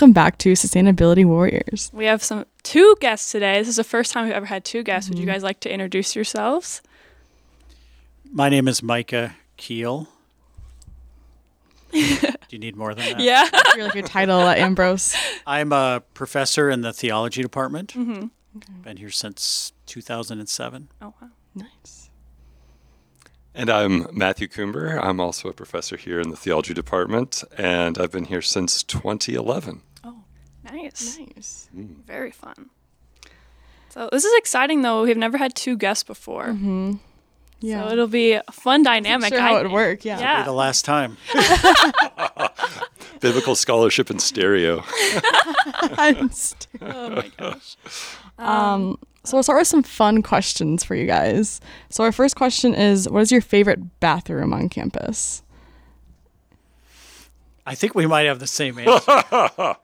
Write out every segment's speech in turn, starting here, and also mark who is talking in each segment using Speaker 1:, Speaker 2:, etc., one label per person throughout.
Speaker 1: welcome back to Sustainability Warriors.
Speaker 2: We have some two guests today. This is the first time we've ever had two guests. Would you mm-hmm. guys like to introduce yourselves?
Speaker 3: My name is Micah Kiel. Do you need more than that?
Speaker 2: Yeah.
Speaker 1: You're like your title at Ambrose.
Speaker 3: I'm a professor in the theology department. Mm-hmm. Been here since 2007.
Speaker 2: oh wow.
Speaker 1: Nice.
Speaker 4: And I'm Matthew Coomber. I'm also a professor here in the theology department, and I've been here since 2011.
Speaker 2: Nice.
Speaker 1: Nice. Mm.
Speaker 2: Very fun. So this is exciting though. We've never had two guests before. Mm-hmm.
Speaker 1: Yeah.
Speaker 2: So it'll be a fun dynamic.
Speaker 1: sure how it would work. Yeah.
Speaker 2: Yeah.
Speaker 3: Be the last time.
Speaker 4: Biblical scholarship in stereo.
Speaker 1: I'm st-
Speaker 2: Oh my gosh.
Speaker 1: um, um so we'll start with some fun questions for you guys. So our first question is, what is your favorite bathroom on campus?
Speaker 3: I think we might have the same answer.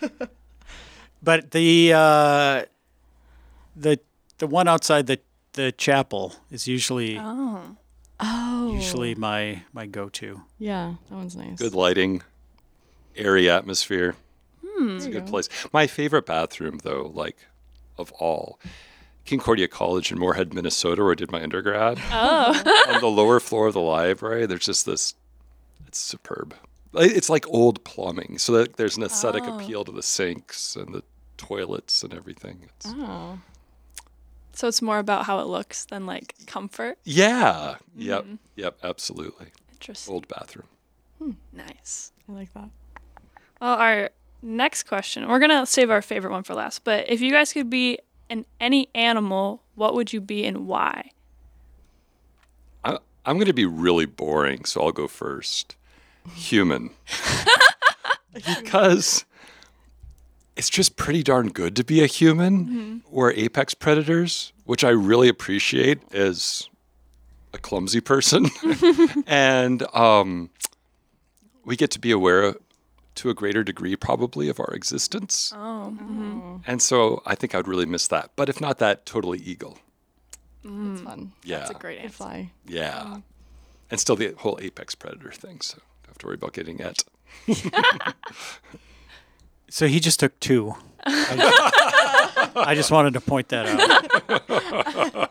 Speaker 3: but the uh, the the one outside the the chapel is usually
Speaker 2: Oh.
Speaker 1: Oh.
Speaker 3: usually my my go-to.
Speaker 1: Yeah, that one's nice.
Speaker 4: Good lighting, airy atmosphere. It's a good place. My favorite bathroom, though, like of all, Concordia College in Moorhead, Minnesota, where I did my undergrad.
Speaker 2: Oh.
Speaker 4: on the lower floor of the library, there's just this. It's superb. Like- It's like old plumbing, so that there's an aesthetic
Speaker 2: Oh.
Speaker 4: appeal to the sinks and the toilets and everything. It's,
Speaker 1: Oh.
Speaker 2: so it's more about how it looks than like comfort.
Speaker 4: Yeah. Yep. Yep. Absolutely.
Speaker 2: Interesting.
Speaker 4: Old bathroom. Hmm.
Speaker 2: Nice.
Speaker 1: I like that.
Speaker 2: Well, our next question, we're going to save our favorite one for last, but if you guys could be an any animal, what would you be and why?
Speaker 4: I, I'm going to be really boring, so I'll go first. Human. because it's just pretty darn good to be a human. Mm-hmm. We're apex predators, which I really appreciate as a clumsy person. and um, we get to be aware to a greater degree, probably, of our existence.
Speaker 2: Oh. Mm-hmm.
Speaker 4: And so I think I would really miss that. But if not that, totally eagle.
Speaker 1: That's fun.
Speaker 4: Yeah.
Speaker 2: That's a great
Speaker 1: Good
Speaker 2: answer.
Speaker 1: fly.
Speaker 4: Yeah. Mm. And still the whole apex predator thing. So don't have to worry about getting it.
Speaker 3: So he just took two. I, I just wanted to point that out.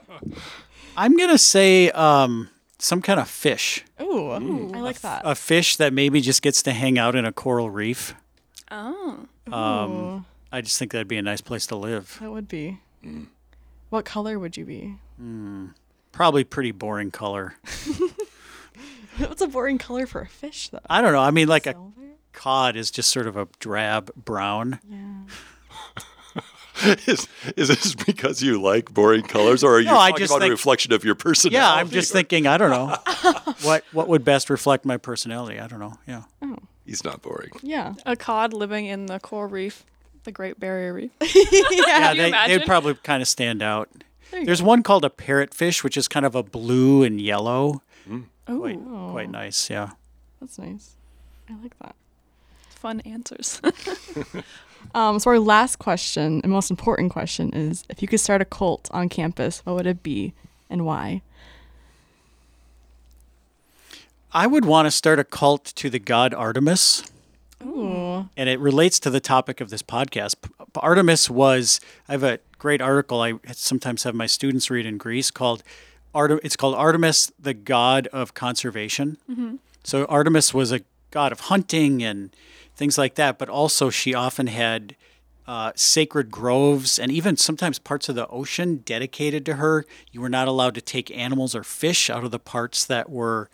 Speaker 3: I'm gonna say um, some kind of fish.
Speaker 1: Ooh, I like that.
Speaker 3: A fish that maybe just gets to hang out in a coral reef.
Speaker 2: Oh.
Speaker 3: Um, I just think that'd be a nice place to live.
Speaker 1: that would be. What color would you be?
Speaker 3: Probably pretty boring color.
Speaker 1: What's a boring color for a fish, though?
Speaker 3: I don't know. I mean, like a cod is just sort of a drab brown.
Speaker 1: Yeah.
Speaker 4: is, is this because you like boring colors, or are you
Speaker 3: No, I
Speaker 4: talking
Speaker 3: just
Speaker 4: about a
Speaker 3: think-
Speaker 4: reflection of your personality?
Speaker 3: Yeah, I'm just
Speaker 4: or-
Speaker 3: thinking. I don't know what what would best reflect my personality. I don't know. Yeah. Oh.
Speaker 4: He's not boring.
Speaker 1: Yeah.
Speaker 2: A cod living in the coral reef, the Great Barrier Reef.
Speaker 3: Yeah,
Speaker 2: you
Speaker 3: they, they'd probably kind of stand out.
Speaker 1: There you
Speaker 3: There's one called a parrotfish, which is kind of a blue and yellow.
Speaker 2: Oh,
Speaker 3: Quite, quite nice. Yeah.
Speaker 1: That's nice. I like that.
Speaker 2: fun answers.
Speaker 1: Um, so our last question and most important question is: If you could start a cult on campus, what would it be and why?
Speaker 3: I would want to start a cult to the god Artemis.
Speaker 1: Ooh.
Speaker 3: and it relates to the topic of this podcast. P- Artemis was I have a great article I sometimes have my students read in Greece called Artem. It's called Artemis, the god of conservation. So Artemis was a god of hunting and things like that, but also she often had uh, sacred groves and even sometimes parts of the ocean dedicated to her. You were not allowed to take animals or fish out of the parts that were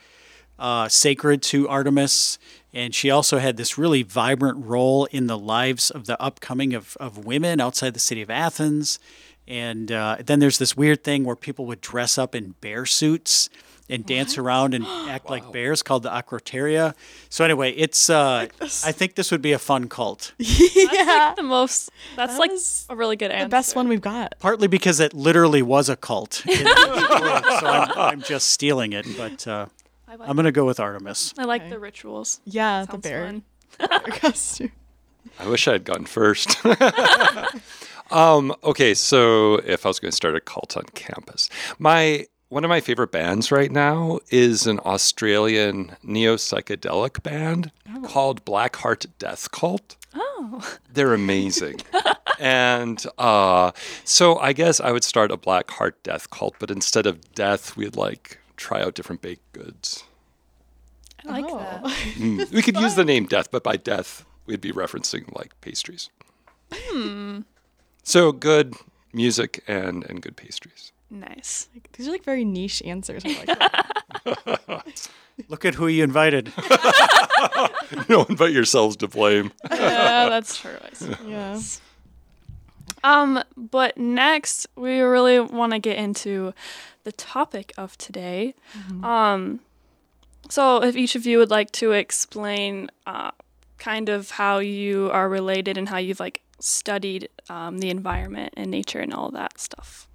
Speaker 3: uh, sacred to Artemis. And she also had this really vibrant role in the lives of the upcoming of, of women outside the city of Athens. And uh, then there's this weird thing where people would dress up in bear suits and dance around and act like bears called the acroteria. So anyway, it's uh, I think this would be a fun cult.
Speaker 1: yeah.
Speaker 2: the most. That's
Speaker 1: That
Speaker 2: like a really good answer.
Speaker 1: The best one we've got.
Speaker 3: Partly because it literally was a cult, in the ancient world, so I'm, I'm just stealing it. But uh,
Speaker 2: I like,
Speaker 3: I'm going to go with Artemis.
Speaker 2: I like
Speaker 1: Okay.
Speaker 2: the rituals.
Speaker 1: Yeah, the bear bear costume.
Speaker 4: I wish I had gone first. Um, okay, so if I was going to start a cult on campus, my one of my favorite bands right now is an Australian neo psychedelic band called Black Heart Death Cult.
Speaker 2: Oh.
Speaker 4: They're amazing. and uh, so I guess I would start a Black Heart Death cult, but instead of death, we'd like try out different baked goods.
Speaker 2: I like
Speaker 1: Oh.
Speaker 2: that.
Speaker 4: Mm, we could use the name death, but by death, we'd be referencing like pastries. So good music and, and good pastries.
Speaker 2: Nice.
Speaker 1: Like, These are like very niche answers. I like that.
Speaker 3: Look at who you invited.
Speaker 4: no one but yourselves to blame.
Speaker 2: Yeah, that's true. I
Speaker 1: yeah.
Speaker 2: Um, but next we really want to get into the topic of today. Um, so if each of you would like to explain, uh, kind of how you are related and how you've like studied um, the environment and nature and all that stuff.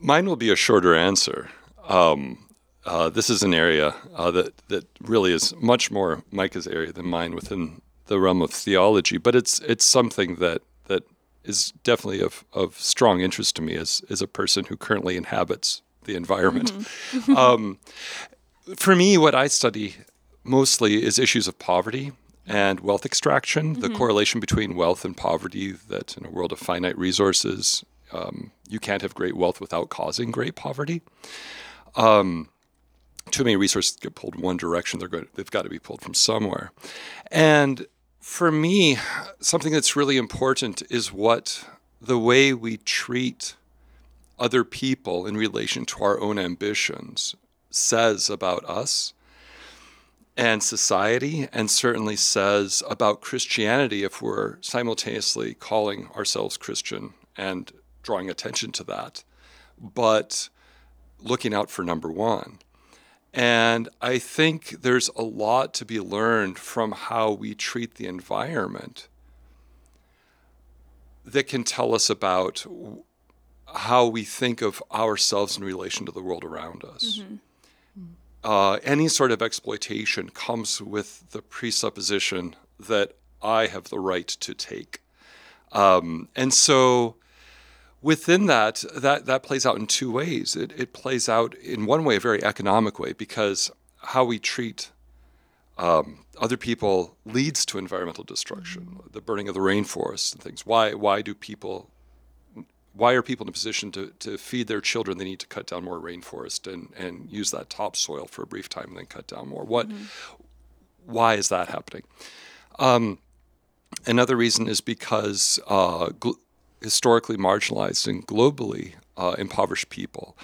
Speaker 4: Mine will be a shorter answer. Um, uh, this is an area uh, that that really is much more Micah's area than mine within the realm of theology, but it's it's something that that is definitely of, of strong interest to me as as a person who currently inhabits the environment. um, for me, what I study mostly is issues of poverty and wealth extraction, the correlation between wealth and poverty. That in a world of finite resources, um, you can't have great wealth without causing great poverty. Um, too many resources get pulled in one direction; they're going, they've got to be pulled from somewhere. And for me, something that's really important is what the way we treat other people in relation to our own ambitions says about us and society, and certainly says about Christianity if we're simultaneously calling ourselves Christian and drawing attention to that, but looking out for number one. And I think there's a lot to be learned from how we treat the environment that can tell us about how we think of ourselves in relation to the world around us. Mm-hmm. Uh, any sort of exploitation comes with the presupposition that I have the right to take. Um, and so within that, that, that plays out in two ways. It, it plays out in one way, a very economic way, because how we treat um, other people leads to environmental destruction, the burning of the rainforests and things. Why, why do people why are people in a position to, to feed their children? They need to cut down more rainforest and, and use that topsoil for a brief time and then cut down more. What? Why is that happening? Um, another reason is because uh, gl- historically marginalized and globally uh, impoverished people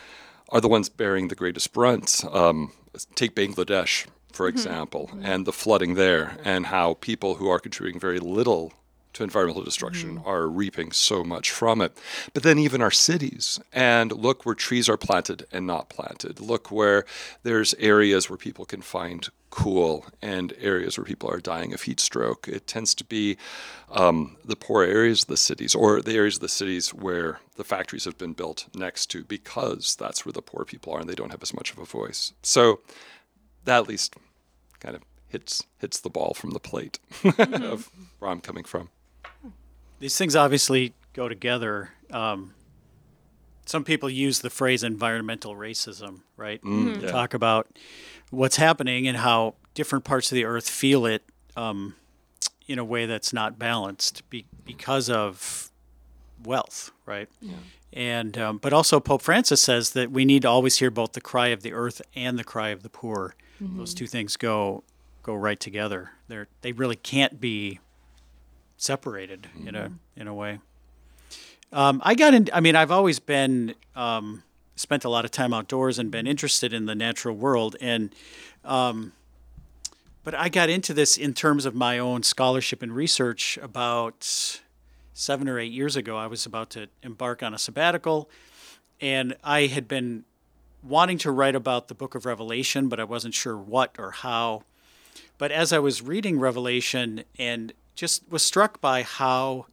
Speaker 4: are the ones bearing the greatest brunt. Um, take Bangladesh, for example, and the flooding there, and how people who are contributing very little to environmental destruction are reaping so much from it. But then even our cities, and look where trees are planted and not planted. Look where there's areas where people can find cool and areas where people are dying of heat stroke. It tends to be um, the poor areas of the cities or the areas of the cities where the factories have been built next to because that's where the poor people are and they don't have as much of a voice. So that at least kind of hits hits the ball from the plate of where I'm coming from.
Speaker 3: These things obviously go together. Um, some people use the phrase environmental racism, right?
Speaker 4: yeah.
Speaker 3: Talk about what's happening and how different parts of the earth feel it um, in a way that's not balanced be- because of wealth, right? Yeah. And um, but also Pope Francis says that we need to always hear both the cry of the earth and the cry of the poor. Those two things go go right together. They're they really can't be separated in a in a way. Um, I got in. I mean, I've always been um, spent a lot of time outdoors and been interested in the natural world, and um, but I got into this in terms of my own scholarship and research about seven or eight years ago. I was about to embark on a sabbatical, and I had been wanting to write about the Book of Revelation, but I wasn't sure what or how. But as I was reading Revelation and just was struck by how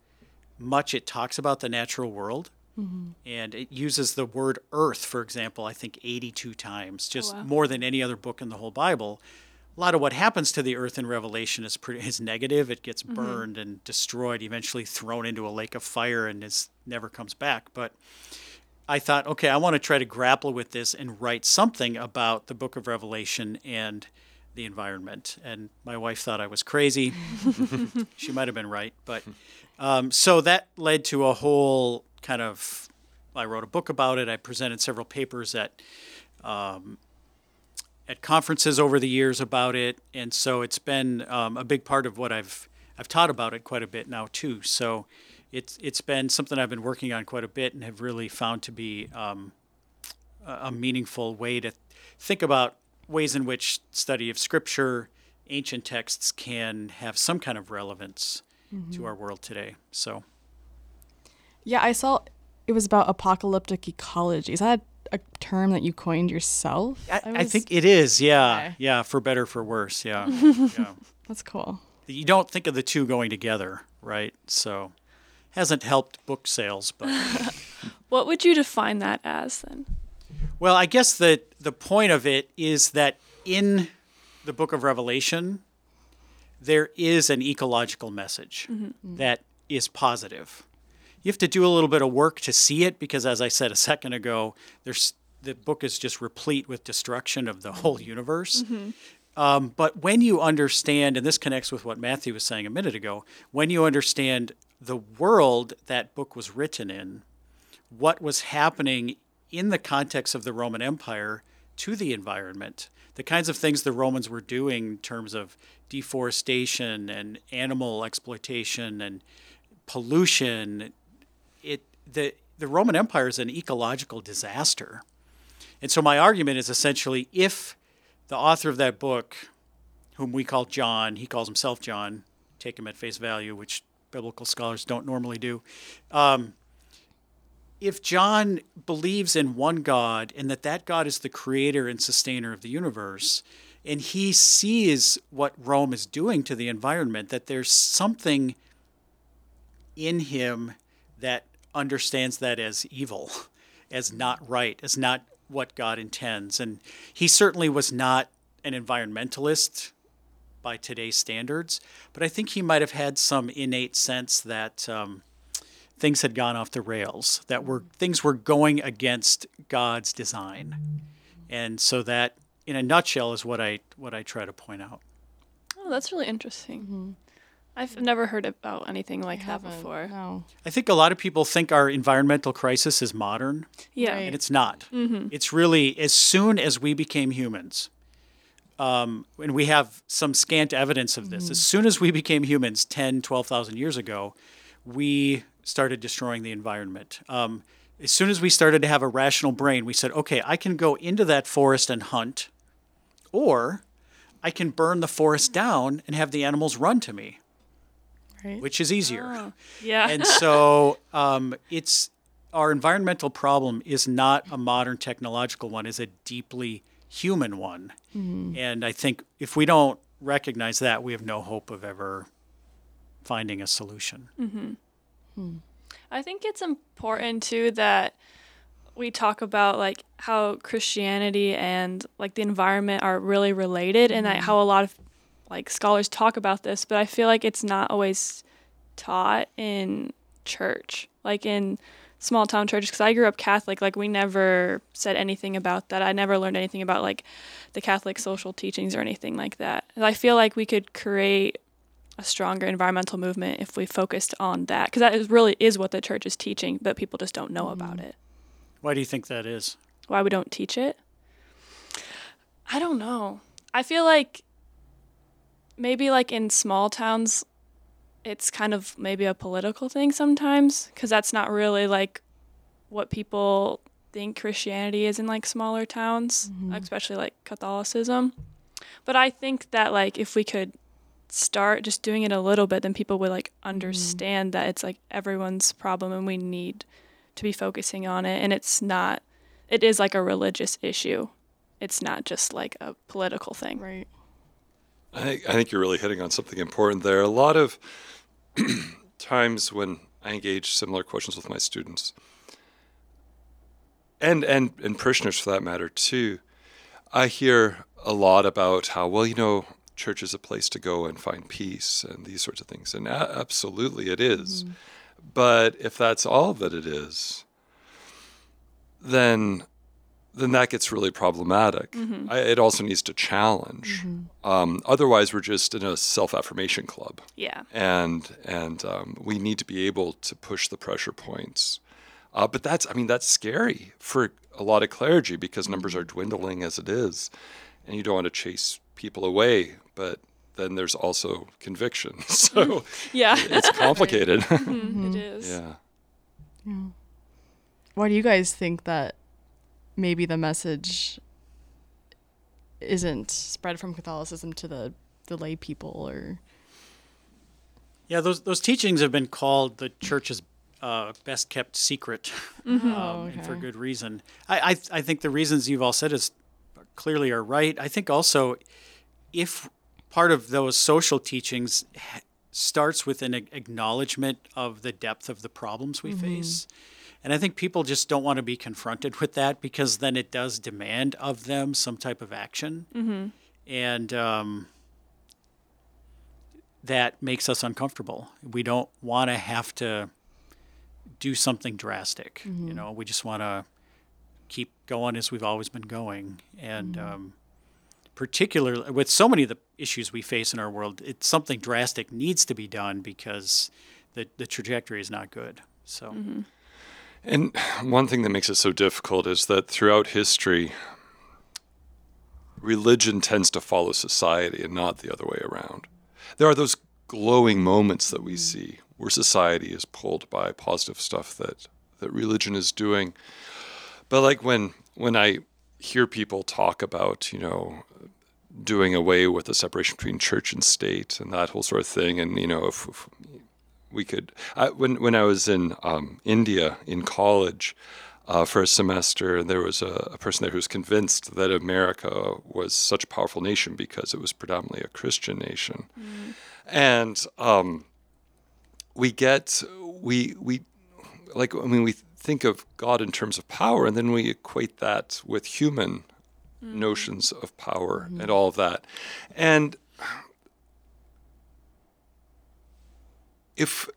Speaker 3: much it talks about the natural world. Mm-hmm. And it uses the word earth, for example, I think 82 times, just oh,
Speaker 2: wow.
Speaker 3: more than any other book in the whole Bible. A lot of what happens to the earth in Revelation is, pretty, is negative. It gets mm-hmm. burned and destroyed, eventually thrown into a lake of fire, and is, never comes back. But I thought, okay, I want to try to grapple with this and write something about the book of Revelation and the environment. And my wife thought I was crazy. she might have been right, but um, so that led to a whole kind of. I wrote a book about it. I presented several papers at um, at conferences over the years about it, and so it's been um, a big part of what I've I've taught about it quite a bit now too. So it's it's been something I've been working on quite a bit and have really found to be um, a a meaningful way to think about ways in which study of scripture, ancient texts can have some kind of relevance to mm-hmm. our world today. So
Speaker 1: Yeah, I saw it was about apocalyptic ecology. Is that a term that you coined yourself?
Speaker 3: I, I
Speaker 1: was-
Speaker 3: think it is, yeah,
Speaker 1: Okay.
Speaker 3: yeah, for better for worse, yeah. yeah.
Speaker 1: that's cool.
Speaker 3: You don't think of the two going together, right? So hasn't helped book sales, but
Speaker 2: What would you define that as then?
Speaker 3: Well, I guess that the point of it is that in the book of Revelation, there is an ecological message mm-hmm. Mm-hmm. that is positive. You have to do a little bit of work to see it because, as I said a second ago, there's the book is just replete with destruction of the whole universe. Mm-hmm. Um, but when you understand, and this connects with what Matthew was saying a minute ago, when you understand the world that book was written in, what was happening in the context of the Roman Empire to the environment, the kinds of things the Romans were doing in terms of deforestation and animal exploitation and pollution, it the the Roman Empire is an ecological disaster. And so my argument is essentially if the author of that book, whom we call John, he calls himself John, take him at face value, which biblical scholars don't normally do. Um, if John believes in one God and that that God is the creator and sustainer of the universe, and he sees what Rome is doing to the environment, that there's something in him that understands that as evil, as not right, as not what God intends. And he certainly was not an environmentalist by today's standards, but I think he might have had some innate sense that um, things had gone off the rails, that were things were going against God's design, and so that, in a nutshell, is what I what I try to point out.
Speaker 2: Oh, that's really interesting. Mm-hmm. I've never heard about anything like that before.
Speaker 1: No.
Speaker 3: I think a lot of people think our environmental crisis is modern,
Speaker 2: Yeah.
Speaker 1: Right.
Speaker 3: and it's not. Mm-hmm. It's really as soon as we became humans, um, and we have some scant evidence of this. Mm-hmm. As soon as we became humans 10, 12,000 years ago, we started destroying the environment. Um, as soon as we started to have a rational brain, we said, okay, I can go into that forest and hunt, or I can burn the forest down and have the animals run to me,
Speaker 1: Right.
Speaker 3: which is easier
Speaker 2: Yeah.
Speaker 3: and so um, it's our environmental problem is not a modern technological one is a deeply human one and i think if we don't recognize that we have no hope of ever finding a solution Hmm.
Speaker 2: I think it's important too that we talk about like how Christianity and like the environment are really related and that mm-hmm. how a lot of like scholars talk about this, but I feel like it's not always taught in church, like in small town churches because I grew up Catholic, like we never said anything about that. I never learned anything about like the Catholic social teachings or anything like that. And I feel like we could create a stronger environmental movement if we focused on that because that is really is what the church is teaching but people just don't know about mm-hmm. it.
Speaker 3: Why do you think that is?
Speaker 2: Why we don't teach it? I don't know. I feel like maybe like in small towns it's kind of maybe a political thing sometimes because that's not really like what people think christianity is in like smaller towns mm-hmm. especially like catholicism. But i think that like if we could start just doing it a little bit then people would like mm. understand that it's like everyone's problem and we need to be focusing on it and it's not it is like a religious issue it's not just like a political thing
Speaker 1: Right.
Speaker 4: I think, I think you're really hitting on something important there. A lot of times when I engage similar questions with my students, and, and, and parishioners for that matter too, I hear a lot about how, well, you know, church is a place to go and find peace and these sorts of things. And a- absolutely it is. But if that's all that it is, then then that gets really problematic. I, it also needs to challenge. Um, otherwise, we're just in a self affirmation club,
Speaker 2: Yeah.
Speaker 4: and and um, we need to be able to push the pressure points. Uh, but that's, I mean, that's scary for a lot of clergy because numbers are dwindling as it is, and you don't want to chase people away. But then there's also conviction, so
Speaker 2: Yeah.
Speaker 4: it's complicated.
Speaker 2: It is.
Speaker 4: yeah.
Speaker 1: Why do you guys think that maybe the message isn't spread from Catholicism to the the lay people or
Speaker 3: Yeah, those those teachings have been called the church's uh, best kept secret, um,
Speaker 1: Oh,
Speaker 3: and for good reason. I, I I think the reasons you've all said is clearly are right. I think also if part of those social teachings starts with an acknowledgement of the depth of the problems we face. And I think people just don't want to be confronted with that because then it does demand of them some type of action. And um, that makes us uncomfortable. We don't want to have to do something drastic. You know, we just want to keep going as we've always been going. And um, particularly with so many of the issues we face in our world, it's something drastic needs to be done because the, the trajectory is not good. So, mm-hmm.
Speaker 4: And one thing that makes it so difficult is that throughout history, religion tends to follow society and not the other way around. There are those glowing moments that we mm-hmm. see where society is pulled by positive stuff that, that religion is doing. But like when when I hear people talk about, you know, doing away with the separation between church and state and that whole sort of thing, and you know, if, if we could. I, when when I was in um, India in college uh, for a semester, there was a, a person there who was convinced that America was such a powerful nation because it was predominantly a Christian nation, and um, we get we we like I mean we think of God in terms of power, and then we equate that with human notions of power and all of that, and if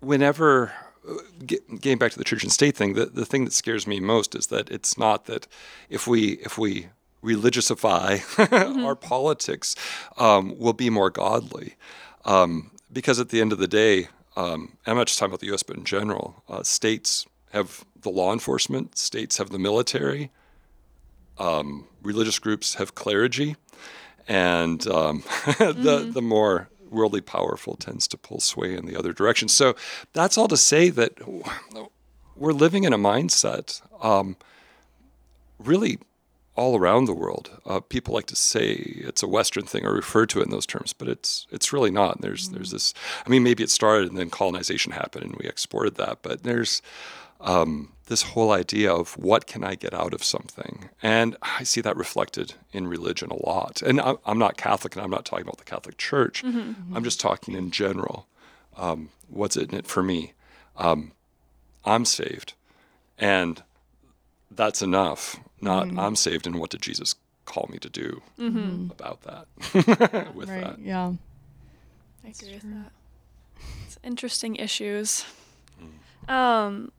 Speaker 4: whenever uh, getting back to the church and state thing, the, the thing that scares me most is that it's not that if we if we religiousify our politics, um, we'll be more godly. Um, because at the end of the day, um, I'm not just talking about the U.S., but in general, uh, states have the law enforcement, states have the military, um, religious groups have clergy, and um, the the more worldly powerful tends to pull sway in the other direction. So that's all to say that we're living in a mindset, um, really all around the world. Uh, people like to say it's a Western thing or refer to it in those terms, but it's it's really not. There's there's this. I mean, maybe it started and then colonization happened and we exported that, but there's um, this whole idea of what can I get out of something, and I see that reflected in religion a lot. And I, I'm not Catholic, and I'm not talking about the Catholic Church. I'm just talking in general. Um, what's in it for me? Um, I'm saved, and that's enough. Not I'm saved, and what did Jesus call me to do about that? With
Speaker 1: right?
Speaker 4: that,
Speaker 1: Yeah.
Speaker 2: I agree with that. It's interesting issues. Um,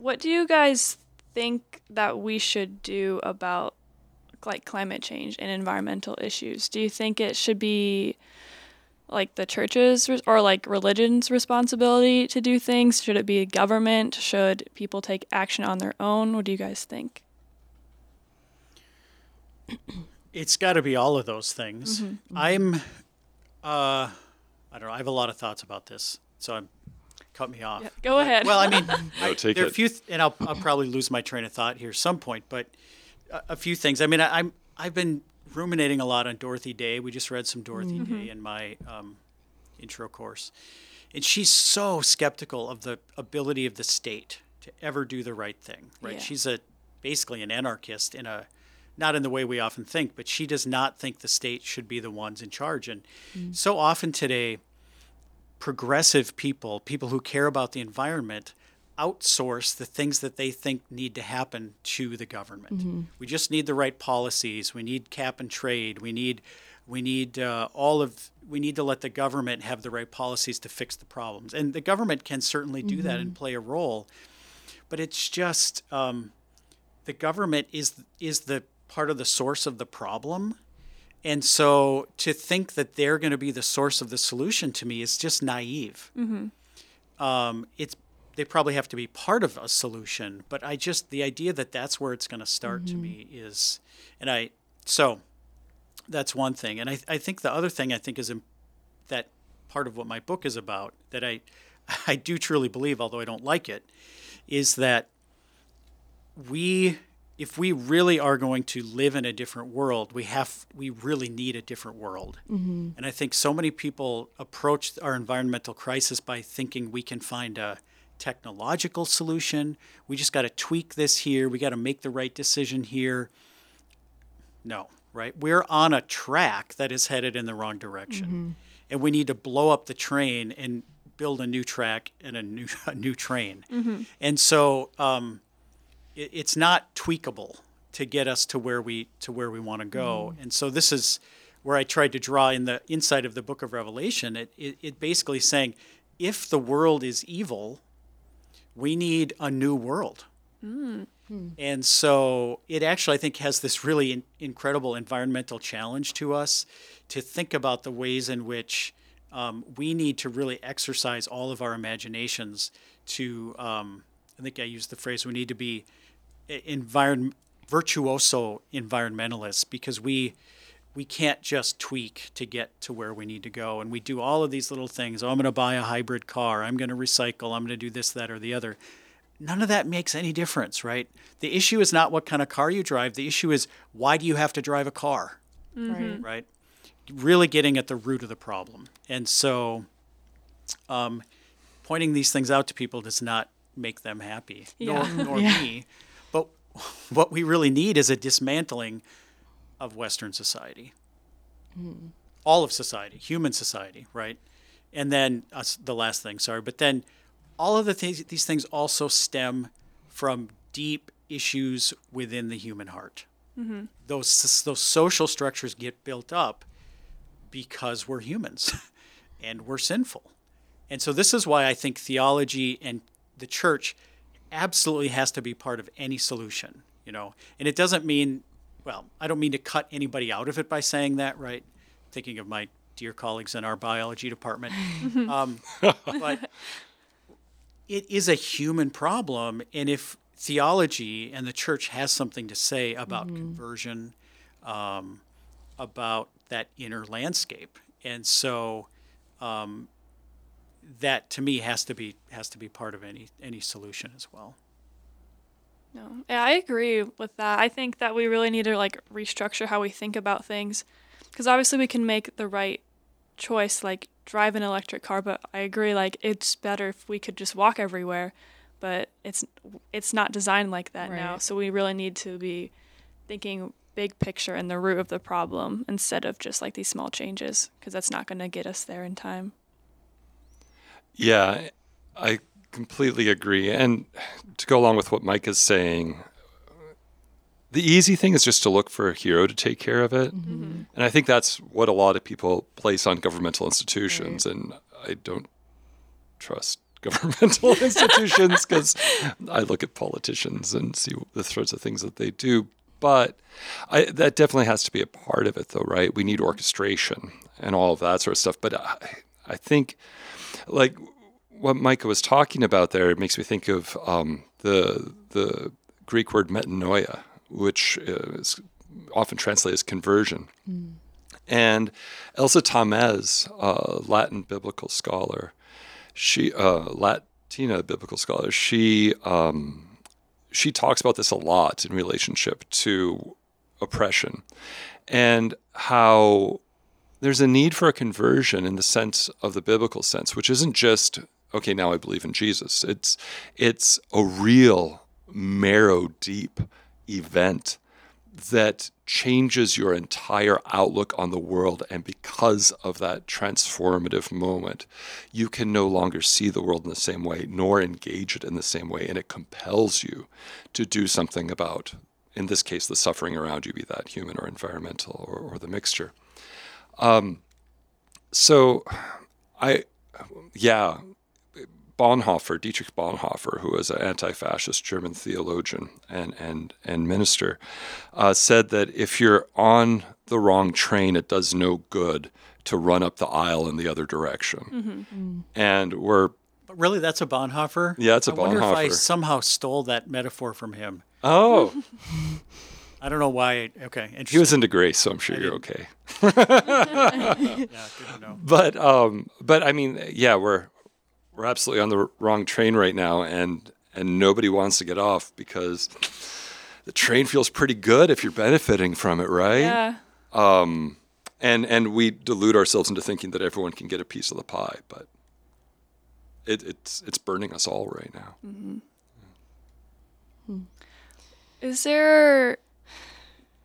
Speaker 2: what do you guys think that we should do about like climate change and environmental issues? Do you think it should be like the church's res- or like religion's responsibility to do things? Should it be government? Should people take action on their own? What do you guys think?
Speaker 3: It's got to be all of those things. I'm, uh, I don't know. I have a lot of thoughts about this, so I'm cut me off.
Speaker 2: Go ahead.
Speaker 3: Well, I mean, I,
Speaker 4: take
Speaker 3: there are a
Speaker 4: it.
Speaker 3: few, th- and I'll, I'll probably lose my train of thought here some point, but a, a few things. I mean, I, I'm I've been ruminating a lot on Dorothy Day. We just read some Dorothy Day in my um, intro course, and she's so skeptical of the ability of the state to ever do the right thing. Right?
Speaker 2: Yeah.
Speaker 3: She's a basically an anarchist in a not in the way we often think, but she does not think the state should be the ones in charge. And so often today, progressive people, people who care about the environment, outsource the things that they think need to happen to the government. We just need the right policies. We need cap and trade. We need we need uh, all of we need to let the government have the right policies to fix the problems. And the government can certainly do that and play a role, but it's just um, the the government is is the part of the source of the problem. And so to think that they're going to be the source of the solution to me is just naive. Um, it's they probably have to be part of a solution, but I just the idea that that's where it's going to start to me is, and I so that's one thing, and I I think the other thing I think is that part of what my book is about that I I do truly believe, although I don't like it, is that we if we really are going to live in a different world we have we really need a different world. Mm-hmm. And i think so many people approach our environmental crisis by thinking we can find a technological solution. We just got to tweak this here. We got to make the right decision here. No right? We're on a track that is headed in the wrong direction. Mm-hmm. And we need to blow up the train and build a new track and a new a new train. Mm-hmm. And so um, it, it's not tweakable to get us to where we to where we want to go. And so this is where I tried to draw in the inside of the book of Revelation. It, it, it basically saying, if the world is evil, we need a new world. And so it actually, I think, has this really in, incredible environmental challenge to us to think about the ways in which um, we need to really exercise all of our imaginations to, um, I think I used the phrase, we need to be environ- virtuoso environmentalists because we we can't just tweak to get to where we need to go. And we do all of these little things. Oh i'm going to buy a hybrid car. I'm going to recycle. I'm going to do this that or the other. None of that makes any difference right? The issue is not what kind of car you drive. The issue is why do you have to drive a car?
Speaker 1: Right.
Speaker 3: right? Really getting at the root of the problem. And so um, pointing these things out to people does not make them happy.
Speaker 2: Yeah.
Speaker 3: nor, nor
Speaker 1: Yeah.
Speaker 3: me. but what we really need is a dismantling of western society. Hmm. All of society human society right? And then uh, us the last thing sorry but then all of the things these things also stem from deep issues within the human heart. Mm-hmm. Those those social structures get built up because we're humans and we're sinful. And so this is why I think theology and the church absolutely has to be part of any solution, you know. And it doesn't mean well, I don't mean to cut anybody out of it by saying that, right? Thinking of my dear colleagues in our biology department. um, but it is a human problem and if theology and the church has something to say about conversion um, about that inner landscape and so um, that to me has to be has to be part of any any solution as well
Speaker 2: No, yeah, I agree with that. I think that we really need to like restructure how we think about things, because obviously we can make the right choice, like drive an electric car. But I agree, like it's better if we could just walk everywhere, but it's it's not designed like that now. So we really need to be thinking big picture and the root of the problem instead of just like these small changes, because that's not going to get us there in time.
Speaker 4: Yeah, I completely agree. And to go along with what Mike is saying, the easy thing is just to look for a hero to take care of it. Mm-hmm. Mm-hmm. And I think that's what a lot of people place on governmental institutions. And I don't trust governmental institutions because I look at politicians and see the sorts of things that they do. But I, that definitely has to be a part of it, though, right? We need orchestration and all of that sort of stuff. But I, I think, like what Micah was talking about there, it makes me think of um, the the Greek word metanoia, which is often translated as conversion. And Elsa Tamez, a Latin biblical scholar, she uh, Latina biblical scholar, she um, she talks about this a lot in relationship to oppression and how there's a need for a conversion in the sense of the biblical sense, which isn't just okay. Now I believe in Jesus. It's it's a real marrow deep event that changes your entire outlook on the world. And because of that transformative moment, you can no longer see the world in the same way, nor engage it in the same way. And it compels you to do something about, in this case, the suffering around you, be that human or environmental or, or the mixture. Um, so I, yeah, Bonhoeffer, Dietrich Bonhoeffer, who was an anti-fascist German theologian and and and minister, uh, said that if you're on the wrong train, it does no good to run up the aisle in the other direction. And we're
Speaker 3: But really, that's a Bonhoeffer.
Speaker 4: Yeah, it's a
Speaker 3: I wonder if I
Speaker 4: Bonhoeffer.
Speaker 3: somehow stole that metaphor from him.
Speaker 4: oh,
Speaker 3: I don't know why. Okay,
Speaker 4: he was into grace, so I'm sure you're okay.
Speaker 3: yeah, good to know.
Speaker 4: but um but i mean yeah we're we're absolutely on the wrong train right now and and nobody wants to get off because the train feels pretty good if you're benefiting from it right
Speaker 2: Yeah.
Speaker 4: Um, and and we delude ourselves into thinking that everyone can get a piece of the pie but it, it's it's burning us all right now
Speaker 2: Is there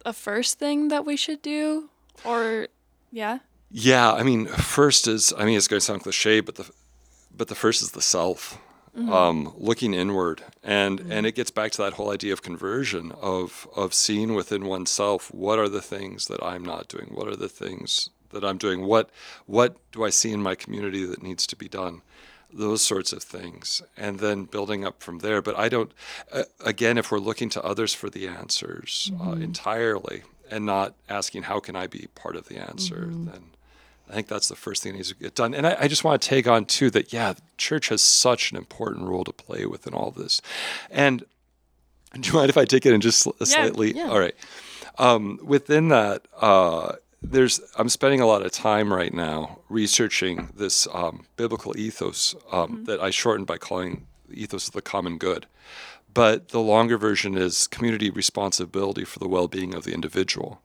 Speaker 2: a first thing that we should do? Or, yeah?
Speaker 4: Yeah, I mean, first is I mean it's going to sound cliche, but the but the first is the self, um, looking inward, and and it gets back to that whole idea of conversion of of seeing within oneself what are the things that I'm not doing, what are the things that I'm doing, what what do I see in my community that needs to be done, those sorts of things, and then building up from there. But I don't, uh, again, if we're looking to others for the answers uh, entirely and not asking how can I be part of the answer, then I think that's the first thing that needs to get done. And I, I just want to take on too that yeah, church has such an important role to play within all this. And do you mind if I take it in just sl- slightly?
Speaker 1: Yeah.
Speaker 4: All right. Um, within that, uh, there's I'm spending a lot of time right now researching this um, biblical ethos um, that I shortened by calling the ethos of the common good. But the longer version is community responsibility for the well-being of the individual.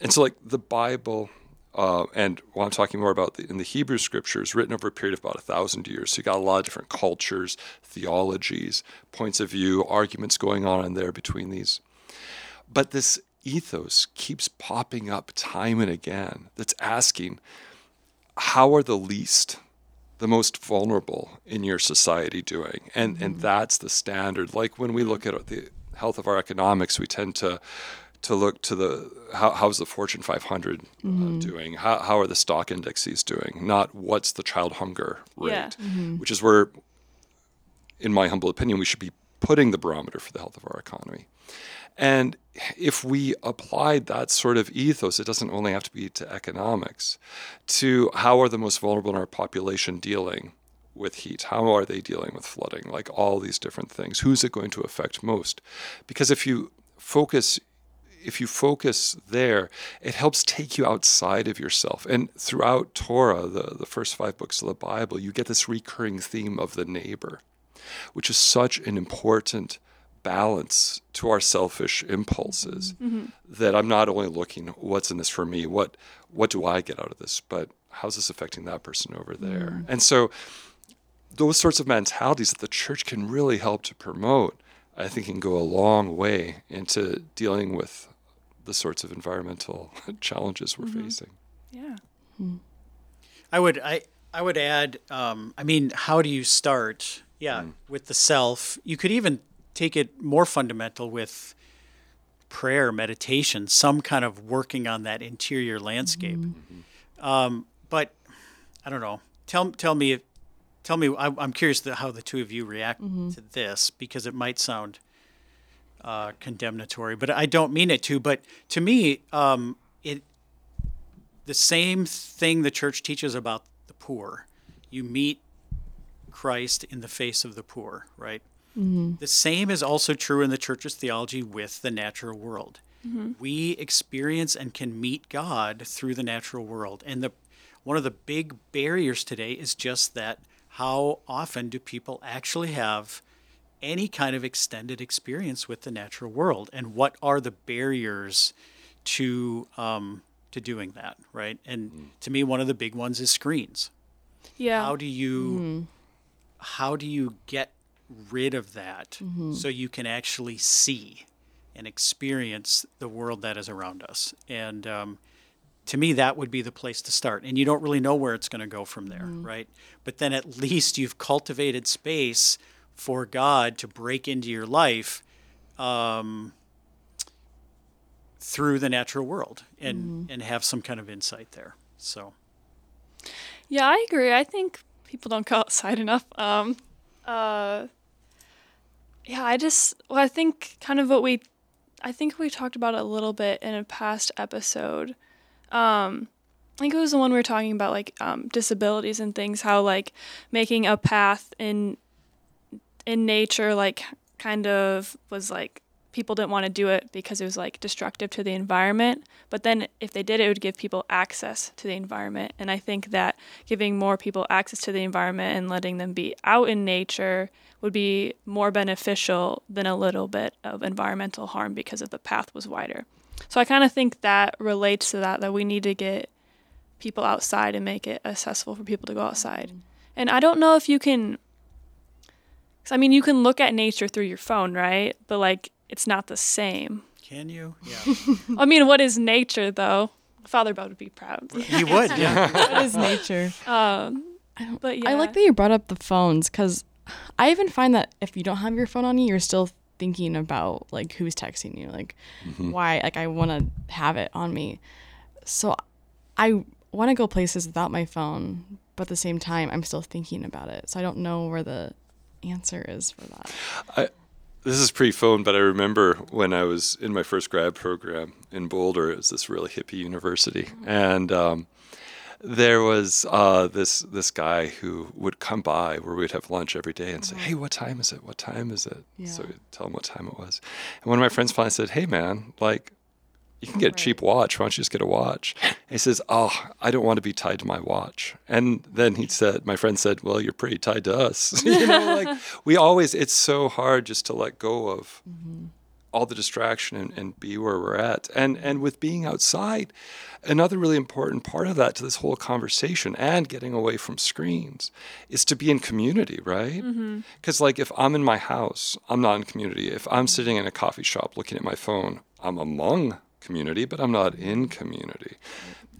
Speaker 4: And so, like the Bible, uh, and what I'm talking more about the, in the Hebrew scriptures, written over a period of about a thousand years. So you got a lot of different cultures, theologies, points of view, arguments going on in there between these. But this ethos keeps popping up time and again that's asking, how are the least, the most vulnerable in your society doing? And and mm. that's the standard. Like when we look at the health of our economics, we tend to to look to the how, how's the Fortune 500 uh, mm-hmm. doing? How, how are the stock indexes doing? Not what's the child hunger rate,
Speaker 2: Yeah.
Speaker 4: which is where, in my humble opinion, we should be putting the barometer for the health of our economy. And if we applied that sort of ethos, it doesn't only have to be to economics, to how are the most vulnerable in our population dealing with heat? How are they dealing with flooding? Like all these different things. Who's it going to affect most? Because if you focus if you focus there, it helps take you outside of yourself. And throughout Torah, the, the first five books of the Bible, you get this recurring theme of the neighbor, which is such an important balance to our selfish impulses mm-hmm. Mm-hmm. that I'm not only looking what's in this for me, what what do I get out of this, but how's this affecting that person over there? Mm. And so those sorts of mentalities that the church can really help to promote, I think can go a long way into dealing with the sorts of environmental challenges we're mm-hmm. facing.
Speaker 2: Yeah. Hmm.
Speaker 3: I would I I would add. Um, I mean, how do you start? Yeah, hmm. with the self. You could even take it more fundamental with prayer, meditation, some kind of working on that interior landscape. Um, but I don't know. Tell tell me tell me. I, I'm curious the, how the two of you react to this because it might sound uh, condemnatory, but I don't mean it to. But to me, um, it the same thing the church teaches about the poor. You meet Christ in the face of the poor, right? Mm-hmm. The same is also true in the church's theology with the natural world. Mm-hmm. We experience and can meet God through the natural world. And the one of the big barriers today is just that how often do people actually have any kind of extended experience with the natural world? And what are the barriers to um, to doing that right? And mm. to me one of the big ones is screens.
Speaker 2: Yeah.
Speaker 3: how do you mm-hmm. how do you get rid of that so you can actually see and experience the world that is around us. And um, to me that would be the place to start. And you don't really know where it's going to go from there right? But then at least you've cultivated space for god to break into your life um, through the natural world and and have some kind of insight there. So.
Speaker 2: Yeah, I agree. I think people don't go outside enough. Um, Uh, yeah, I just well, I think kind of what we, I think we talked about a little bit in a past episode. Um, I think it was the one we were talking about like um, disabilities and things. How like making a path in in nature like kind of was like people didn't want to do it because it was like destructive to the environment. But then if they did it, would give people access to the environment. And I think that giving more people access to the environment and letting them be out in nature would be more beneficial than a little bit of environmental harm because if the path was wider. So I kind of think that relates to that, that we need to get people outside and make it accessible for people to go outside. Mm-hmm. And I don't know if you can. I mean, you can look at nature through your phone, right? But like, it's not the same.
Speaker 3: Can you? Yeah.
Speaker 2: I mean, what is nature though? Father Bud would be proud.
Speaker 3: he would. Yeah.
Speaker 1: What is nature?
Speaker 2: Um, but yeah,
Speaker 1: I like that you brought up the phones because I even find that if you don't have your phone on you, you're still thinking about like who's texting you, like why, like I want to have it on me. So I want to go places without my phone, but at the same time, I'm still thinking about it. So I don't know where the answer is for that.
Speaker 4: This is pre-phone, but I remember when I was in my first grad program in Boulder. It was this really hippie university, and um, there was uh, this this guy who would come by where we'd have lunch every day and say, "Hey, what time is it? What time is it?" So
Speaker 1: Yeah.
Speaker 4: we'd tell him what time it was. And one of my friends finally said, "Hey, man, like." You can get a cheap watch. Why don't you just get a watch? And he says, "Oh, I don't want to be tied to my watch." And then he said, "My friend said, well, you're pretty tied to us." you know, like we always. It's so hard just to let go of mm-hmm. all the distraction and, and be where we're at. And and with being outside, another really important part of that to this whole conversation and getting away from screens is to be in community, right? Mm-hmm. Because like if I'm in my house, I'm not in community. If I'm sitting in a coffee shop looking at my phone, I'm among community, but I'm not in community.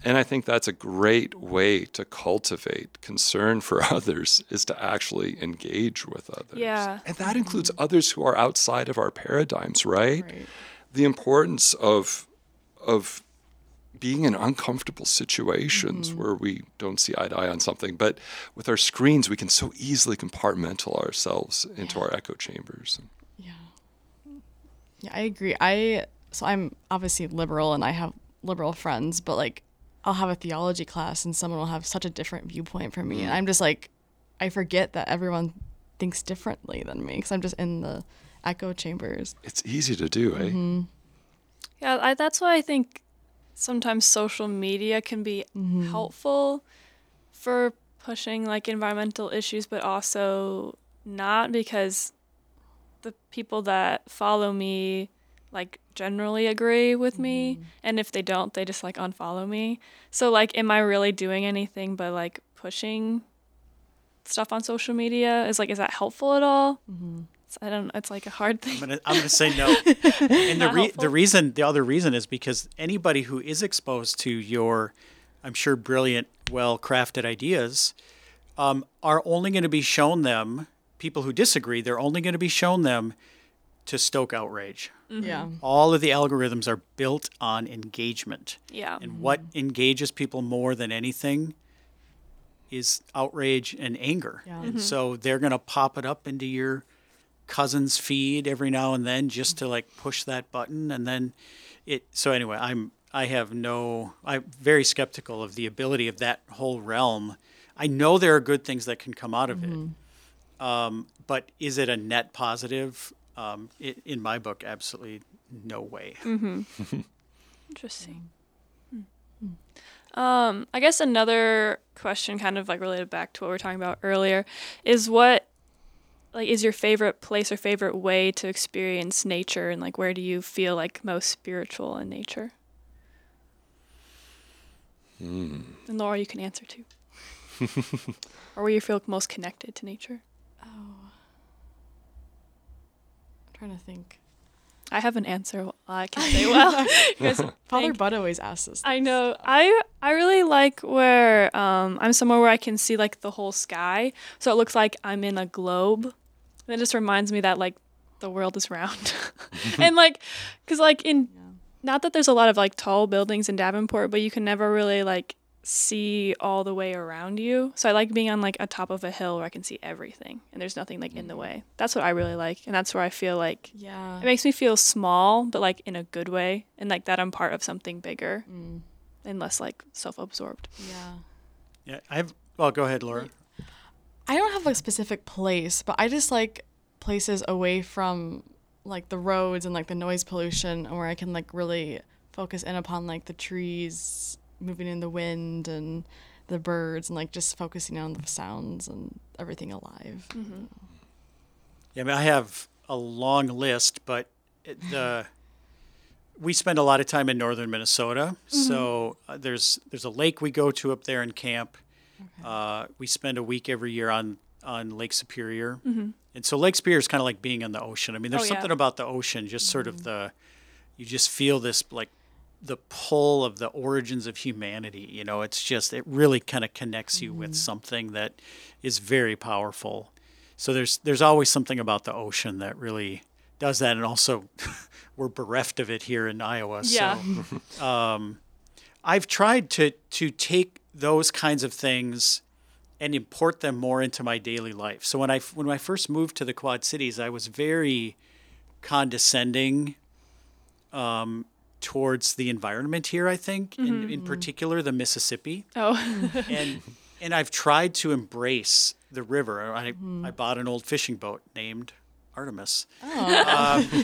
Speaker 4: And I think that's a great way to cultivate concern for others is to actually engage with others.
Speaker 2: Yeah.
Speaker 4: And that includes mm-hmm. others who are outside of our paradigms, right?
Speaker 1: Right.
Speaker 4: The importance of of being in uncomfortable situations mm-hmm. where we don't see eye to eye on something. But with our screens, we can so easily compartmentalize ourselves into our echo chambers.
Speaker 1: Yeah. Yeah, I agree. I so I'm obviously liberal and I have liberal friends, but like I'll have a theology class and someone will have such a different viewpoint from me and mm. I'm just like I forget that everyone thinks differently than me cuz I'm just in the echo chambers.
Speaker 4: It's easy to do, eh? Mm-hmm.
Speaker 2: Yeah, I, that's why I think sometimes social media can be mm-hmm. helpful for pushing like environmental issues, but also not because the people that follow me like generally agree with me, and if they don't, they just like unfollow me. So like, am I really doing anything but like pushing stuff on social media? Is like, is that helpful at all? It's- I don't. It's like a hard thing.
Speaker 3: I'm gonna I'm gonna say no. And the re- the reason the other reason is because anybody who is exposed to your, I'm sure brilliant, well crafted ideas, um, are only going to be shown them. People who disagree, they're only going to be shown them to stoke outrage. Mm-hmm.
Speaker 1: Yeah.
Speaker 3: All of the algorithms are built on engagement.
Speaker 2: Yeah.
Speaker 3: And what mm-hmm. engages people more than anything is outrage and anger.
Speaker 1: Yeah.
Speaker 3: And so they're going to pop it up into your cousin's feed every now and then just to like push that button and then it so anyway, I'm I have no I'm very skeptical of the ability of that whole realm. I know there are good things that can come out of it. Um, but is it a net positive? Um, i in my book, absolutely no way.
Speaker 2: Interesting. Hmm. Um, I guess another question, kind of like related back to what we were talking about earlier, is what like is your favorite place or favorite way to experience nature, and like where do you feel like most spiritual in nature? And Laura, you can answer too. or where you feel most connected to nature.
Speaker 1: I'm trying to think.
Speaker 2: I have an answer. I can say well.
Speaker 1: Father Bud always asks us.
Speaker 2: I know. I I really like where um, I'm somewhere where I can see like the whole sky, so it looks like I'm in a globe. And it just reminds me that like the world is round, and like, cause like in, not that there's a lot of like tall buildings in Davenport, but you can never really like see all the way around you. So I like being on like a top of a hill where I can see everything and there's nothing like in the way. That's what I really like. And that's where I feel like
Speaker 1: Yeah.
Speaker 2: it makes me feel small, but like in a good way and like that I'm part of something bigger
Speaker 1: Mm.
Speaker 2: and less like self-absorbed.
Speaker 1: Yeah.
Speaker 3: Yeah, I've. Well, go ahead, Laura.
Speaker 1: I don't have a specific place, but I just like places away from like the roads and like the noise pollution and where I can like really focus in upon like the trees moving in the wind and the birds and like just focusing on the sounds and everything alive.
Speaker 3: Yeah, I mean, I have a long list, but it, the we spend a lot of time in northern Minnesota. So uh, there's there's a lake we go to up there in camp. Uh, we spend a week every year on on Lake Superior, and so Lake Superior is kind of like being on the ocean. I mean, there's
Speaker 2: Oh, yeah.
Speaker 3: something about the ocean, just sort of the you just feel this like the pull of the origins of humanity. You know, it's just it really kind of connects you with something that is very powerful. So there's there's always something about the ocean that really does that, and also we're bereft of it here in Iowa.
Speaker 2: Yeah.
Speaker 3: So um, I've tried to to take those kinds of things and import them more into my daily life. So when I when I first moved to the Quad Cities, I was very condescending um, towards the environment here. I think, in, in particular, the Mississippi
Speaker 2: Oh.
Speaker 3: and and I've tried to embrace the river. I I bought an old fishing boat named Artemis. Um,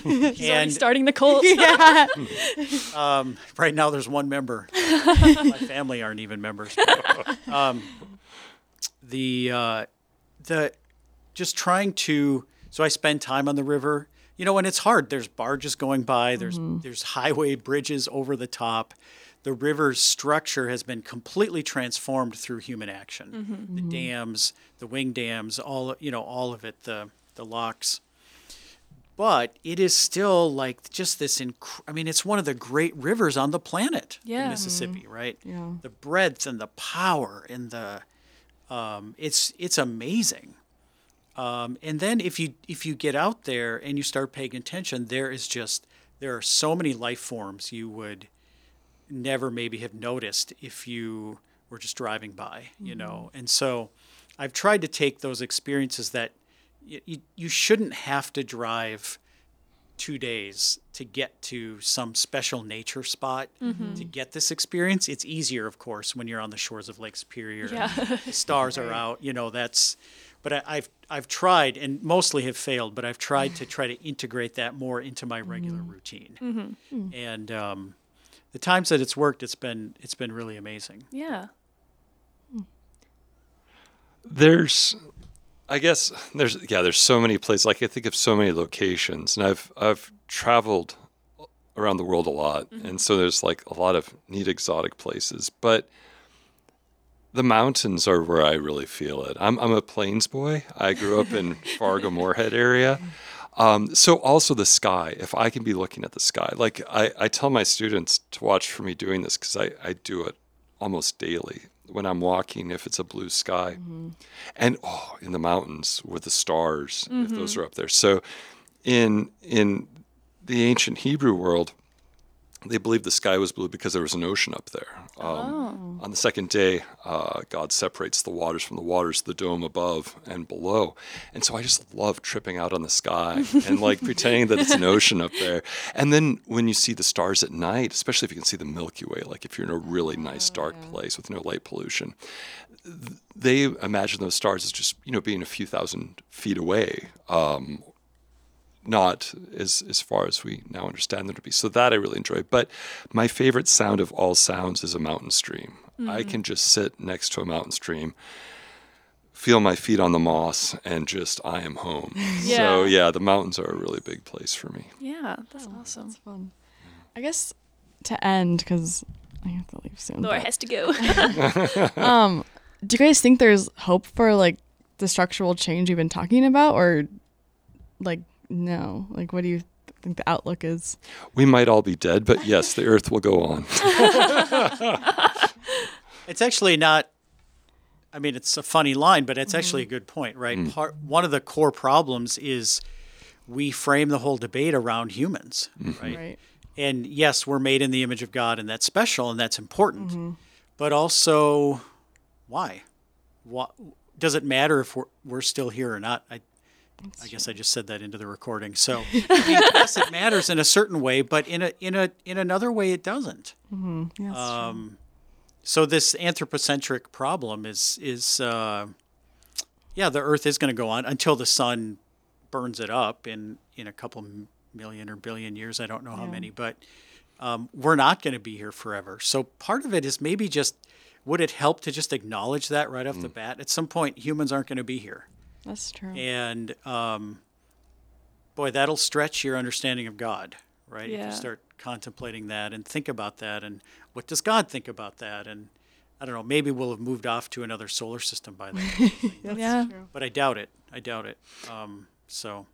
Speaker 3: and
Speaker 2: starting the cult.
Speaker 3: um, right now there's one member. My family aren't even members. um, the uh, the just trying to so I spend time on the river. You know, and it's hard. There's barges going by. There's mm-hmm. there's highway bridges over the top. The river's structure has been completely transformed through human action. Mm-hmm. The mm-hmm. dams, the wing dams, all you know, all of it. The the locks but it is still like just this inc- i mean it's one of the great rivers on the planet the
Speaker 2: Yeah.
Speaker 3: mississippi right
Speaker 1: Yeah.
Speaker 3: the breadth and the power and the um, it's it's amazing um, and then if you if you get out there and you start paying attention there is just there are so many life forms you would never maybe have noticed if you were just driving by, you know. And so I've tried to take those experiences that you, you, you shouldn't have to drive two days to get to some special nature spot to get this experience. It's easier, of course, when you're on the shores of Lake Superior.
Speaker 2: Yeah.
Speaker 3: The stars are out, you know, that's, but I, I've, I've tried and mostly have failed, but I've tried to try to integrate that more into my regular mm-hmm. routine. Mm-hmm. Mm. And, um, the times that it's worked, it's been, it's been really amazing.
Speaker 2: Yeah. Mm.
Speaker 4: There's, I guess there's yeah, there's so many places. Like I think of so many locations, and I've I've traveled around the world a lot, mm-hmm. and so there's like a lot of neat exotic places. But the mountains are where I really feel it. I'm I'm a plains boy. I grew up in Fargo Moorhead area. Um, so also the sky, if I can be looking at the sky, like I, I tell my students to watch for me doing this because I, I do it almost daily when I'm walking, if it's a blue sky and oh, in the mountains with the stars, if those are up there. So in, in the ancient Hebrew world, they believed the sky was blue because there was an ocean up there. Um, On the second day, uh, God separates the waters from the waters, the dome above and below. And so I just love tripping out on the sky and like pretending that it's an ocean up there. And then when you see the stars at night, especially if you can see the Milky Way, like if you're in a really nice dark place with no light pollution, th- they imagine those stars as just you know being a few thousand feet away um, not as as far as we now understand them to be. So that I really enjoy. But my favorite sound of all sounds is a mountain stream. I can just sit next to a mountain stream, feel my feet on the moss, and just I am home. So
Speaker 2: Yeah.
Speaker 4: yeah, the mountains are a really big place for me.
Speaker 2: Yeah, that's awesome.
Speaker 1: It's fun. I guess to end because I have to leave soon.
Speaker 2: Laura
Speaker 1: but-
Speaker 2: has to go.
Speaker 1: um, do you guys think there's hope for like the structural change you've been talking about, or like no? Like, what do you think the outlook is?
Speaker 4: We might all be dead, but yes, the earth will go on.
Speaker 3: It's actually not. I mean, it's a funny line, but it's actually a mm-hmm. good point, right? Mm. Part one of the core problems is we frame the whole debate around humans, mm-hmm. right?
Speaker 1: Right.
Speaker 3: And yes, we're made in the image of God, and that's special and that's important. Mm-hmm. but also why? What does it matter if we're, we're still here or not? I, I guess I just said that into the recording. So yes, it matters in a certain way, but in a in a in another way, it doesn't.
Speaker 1: Yes,
Speaker 3: Um, so this anthropocentric problem is is uh, yeah, the Earth is going to go on until the sun burns it up in in a couple million or billion years. I don't know how many, but um, we're not going to be here forever. So part of it is maybe just would it help to just acknowledge that right off the bat? At some point, humans aren't going to be here,
Speaker 1: that's true.
Speaker 3: and um, boy, that'll stretch your understanding of God, right?
Speaker 2: Yeah.
Speaker 3: If you start contemplating that and think about that, and what does God think about that, and I don't know, maybe we'll have moved off to another solar system by then,
Speaker 2: yeah.
Speaker 3: but I doubt it. I doubt it. Um, so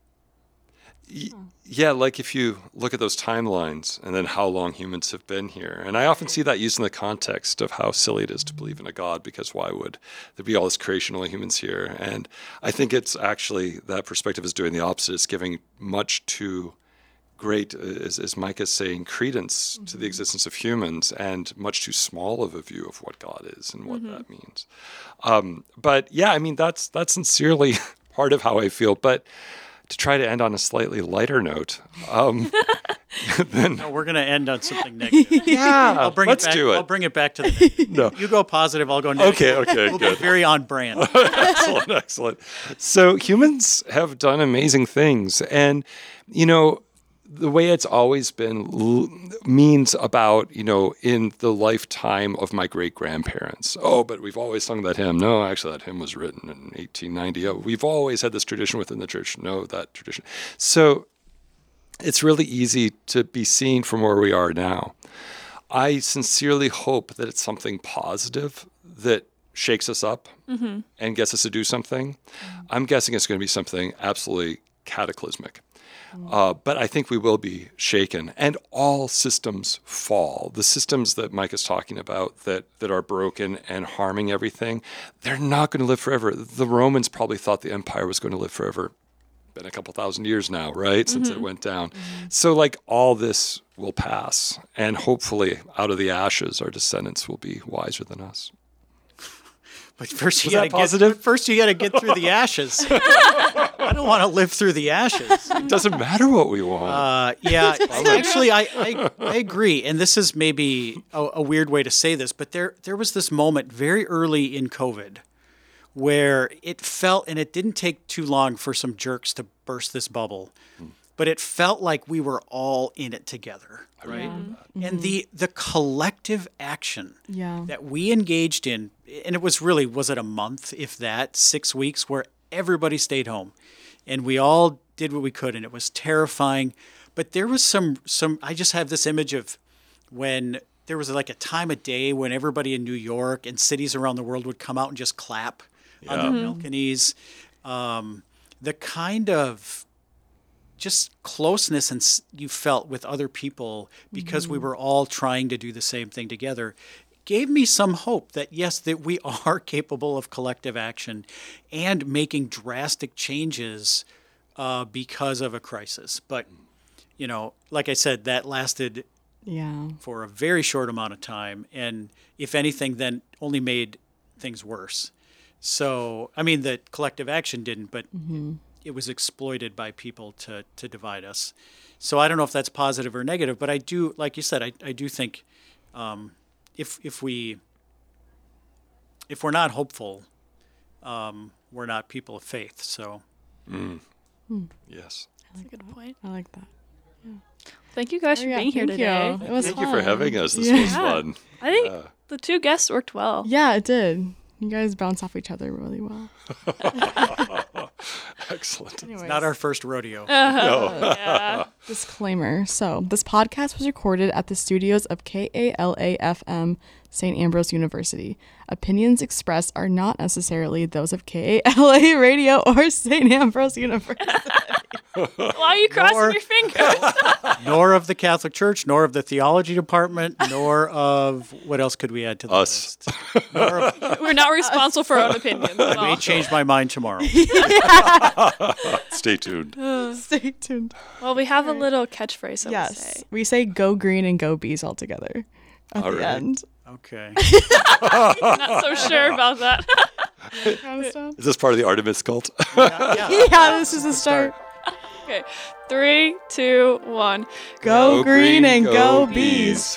Speaker 3: Hmm.
Speaker 4: Yeah, like if you look at those timelines and then how long humans have been here. And I often see that used in the context of how silly it is to believe in a God because why would there be all this creation, only humans here? And I think it's actually that perspective is doing the opposite. It's giving much too great, as, as Mike is saying, credence to the mm-hmm. existence of humans and much too small of a view of what God is and what that mm-hmm. means. Um, but yeah, I mean, that's, that's sincerely part of how I feel. But to try to end on a slightly lighter note, um, then
Speaker 3: no, we're going to end on something negative.
Speaker 4: yeah,
Speaker 3: I'll bring
Speaker 4: let's
Speaker 3: it back.
Speaker 4: do it.
Speaker 3: I'll bring it back to the.
Speaker 4: No.
Speaker 3: You go positive. I'll go negative.
Speaker 4: Okay, okay,
Speaker 3: We'll be
Speaker 4: good.
Speaker 3: very on brand.
Speaker 4: excellent, excellent. So humans have done amazing things, and you know the way it's always been l- means about you know in the lifetime of my great grandparents. Oh, but we've always sung that hymn. No, actually, that hymn was written in 1890. Oh, we've always had this tradition within the church. No, that tradition. So it's really easy to be seen from where we are now. I sincerely hope that it's something positive that shakes us up mm-hmm. and gets us to do something. Mm-hmm. I'm guessing it's going to be something absolutely cataclysmic. Uh, but I think we will be shaken, and all systems fall. The systems that Mike is talking about that that are broken and harming everything, they're not going to live forever. The Romans probably thought the empire was going to live forever. Been a couple thousand years now, right, since it went down. So, like all this will pass, and hopefully, out of the ashes, our descendants will be wiser than us.
Speaker 3: But first you got to get
Speaker 4: positive?
Speaker 3: first you got to get through the ashes. I don't want to live through the ashes.
Speaker 4: It doesn't matter what we want.
Speaker 3: Uh, yeah, actually, I, I I agree, and this is maybe a, a weird way to say this, but there there was this moment very early in COVID where it felt, and it didn't take too long for some jerks to burst this bubble, but it felt like we were all in it together, right? And the the collective action
Speaker 1: Yeah.
Speaker 3: that we engaged in, and it was really was it a month, if that, six weeks, where everybody stayed home, and we all did what we could, and it was terrifying. But there was some some. I just have this image of when there was like a time of day when everybody in New York and cities around the world would come out and just clap on their balconies. Um, the kind of just closeness and s- you felt with other people because we were all trying to do the same thing together gave me some hope that yes that we are capable of collective action and making drastic changes uh, because of a crisis. But you know like i said that lasted
Speaker 1: Yeah.
Speaker 3: for a very short amount of time and if anything then only made things worse. So i mean the collective action didn't but it was exploited by people to to divide us. So i don't know if that's positive or negative but i do like you said i, I do think um, if if we if we're not hopeful um, we're not people of faith so
Speaker 4: yes.
Speaker 2: That's a good point.
Speaker 1: I like that.
Speaker 2: Thank you guys for
Speaker 1: Oh, yeah,
Speaker 2: being here
Speaker 1: thank
Speaker 2: today.
Speaker 1: you. It was
Speaker 4: Thank you for having us. This
Speaker 1: Yeah.
Speaker 4: was fun.
Speaker 2: I think the two guests worked well.
Speaker 1: Yeah, it did. You guys bounce off each other really well.
Speaker 4: Excellent.
Speaker 1: Anyways.
Speaker 3: not our first rodeo oh,
Speaker 2: Yeah.
Speaker 1: Disclaimer. So, this podcast was recorded at the studios of KALA-FM St. Ambrose University. Opinions expressed are not necessarily those of KALA Radio or St. Ambrose University.
Speaker 2: Why are you crossing
Speaker 3: Nor-
Speaker 2: your fingers?
Speaker 3: nor of the catholic church nor of the theology department nor of what else could we add to the
Speaker 4: Us.
Speaker 3: list of,
Speaker 2: We're not responsible for our own opinions at
Speaker 3: I may change my mind tomorrow
Speaker 4: Stay tuned.
Speaker 1: Stay tuned.
Speaker 2: Well, we have a little catchphrase that we
Speaker 1: Yes.
Speaker 2: say.
Speaker 1: We say go green and go bees all together. at
Speaker 4: All
Speaker 1: the
Speaker 4: right.
Speaker 1: end.
Speaker 3: Okay.
Speaker 2: Not so sure about that.
Speaker 1: Kind of stuff.
Speaker 4: Is this part of the Artemis cult?
Speaker 3: yeah.
Speaker 1: Yeah, this is a start.
Speaker 2: okay, three, two, one.
Speaker 1: Go,
Speaker 4: Go
Speaker 1: green
Speaker 4: green,
Speaker 1: and
Speaker 4: go
Speaker 1: go
Speaker 4: bees.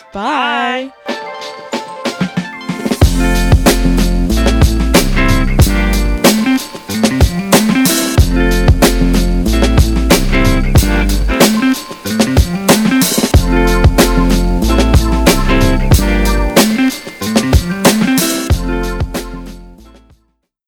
Speaker 1: bees. Bye.
Speaker 2: Bye.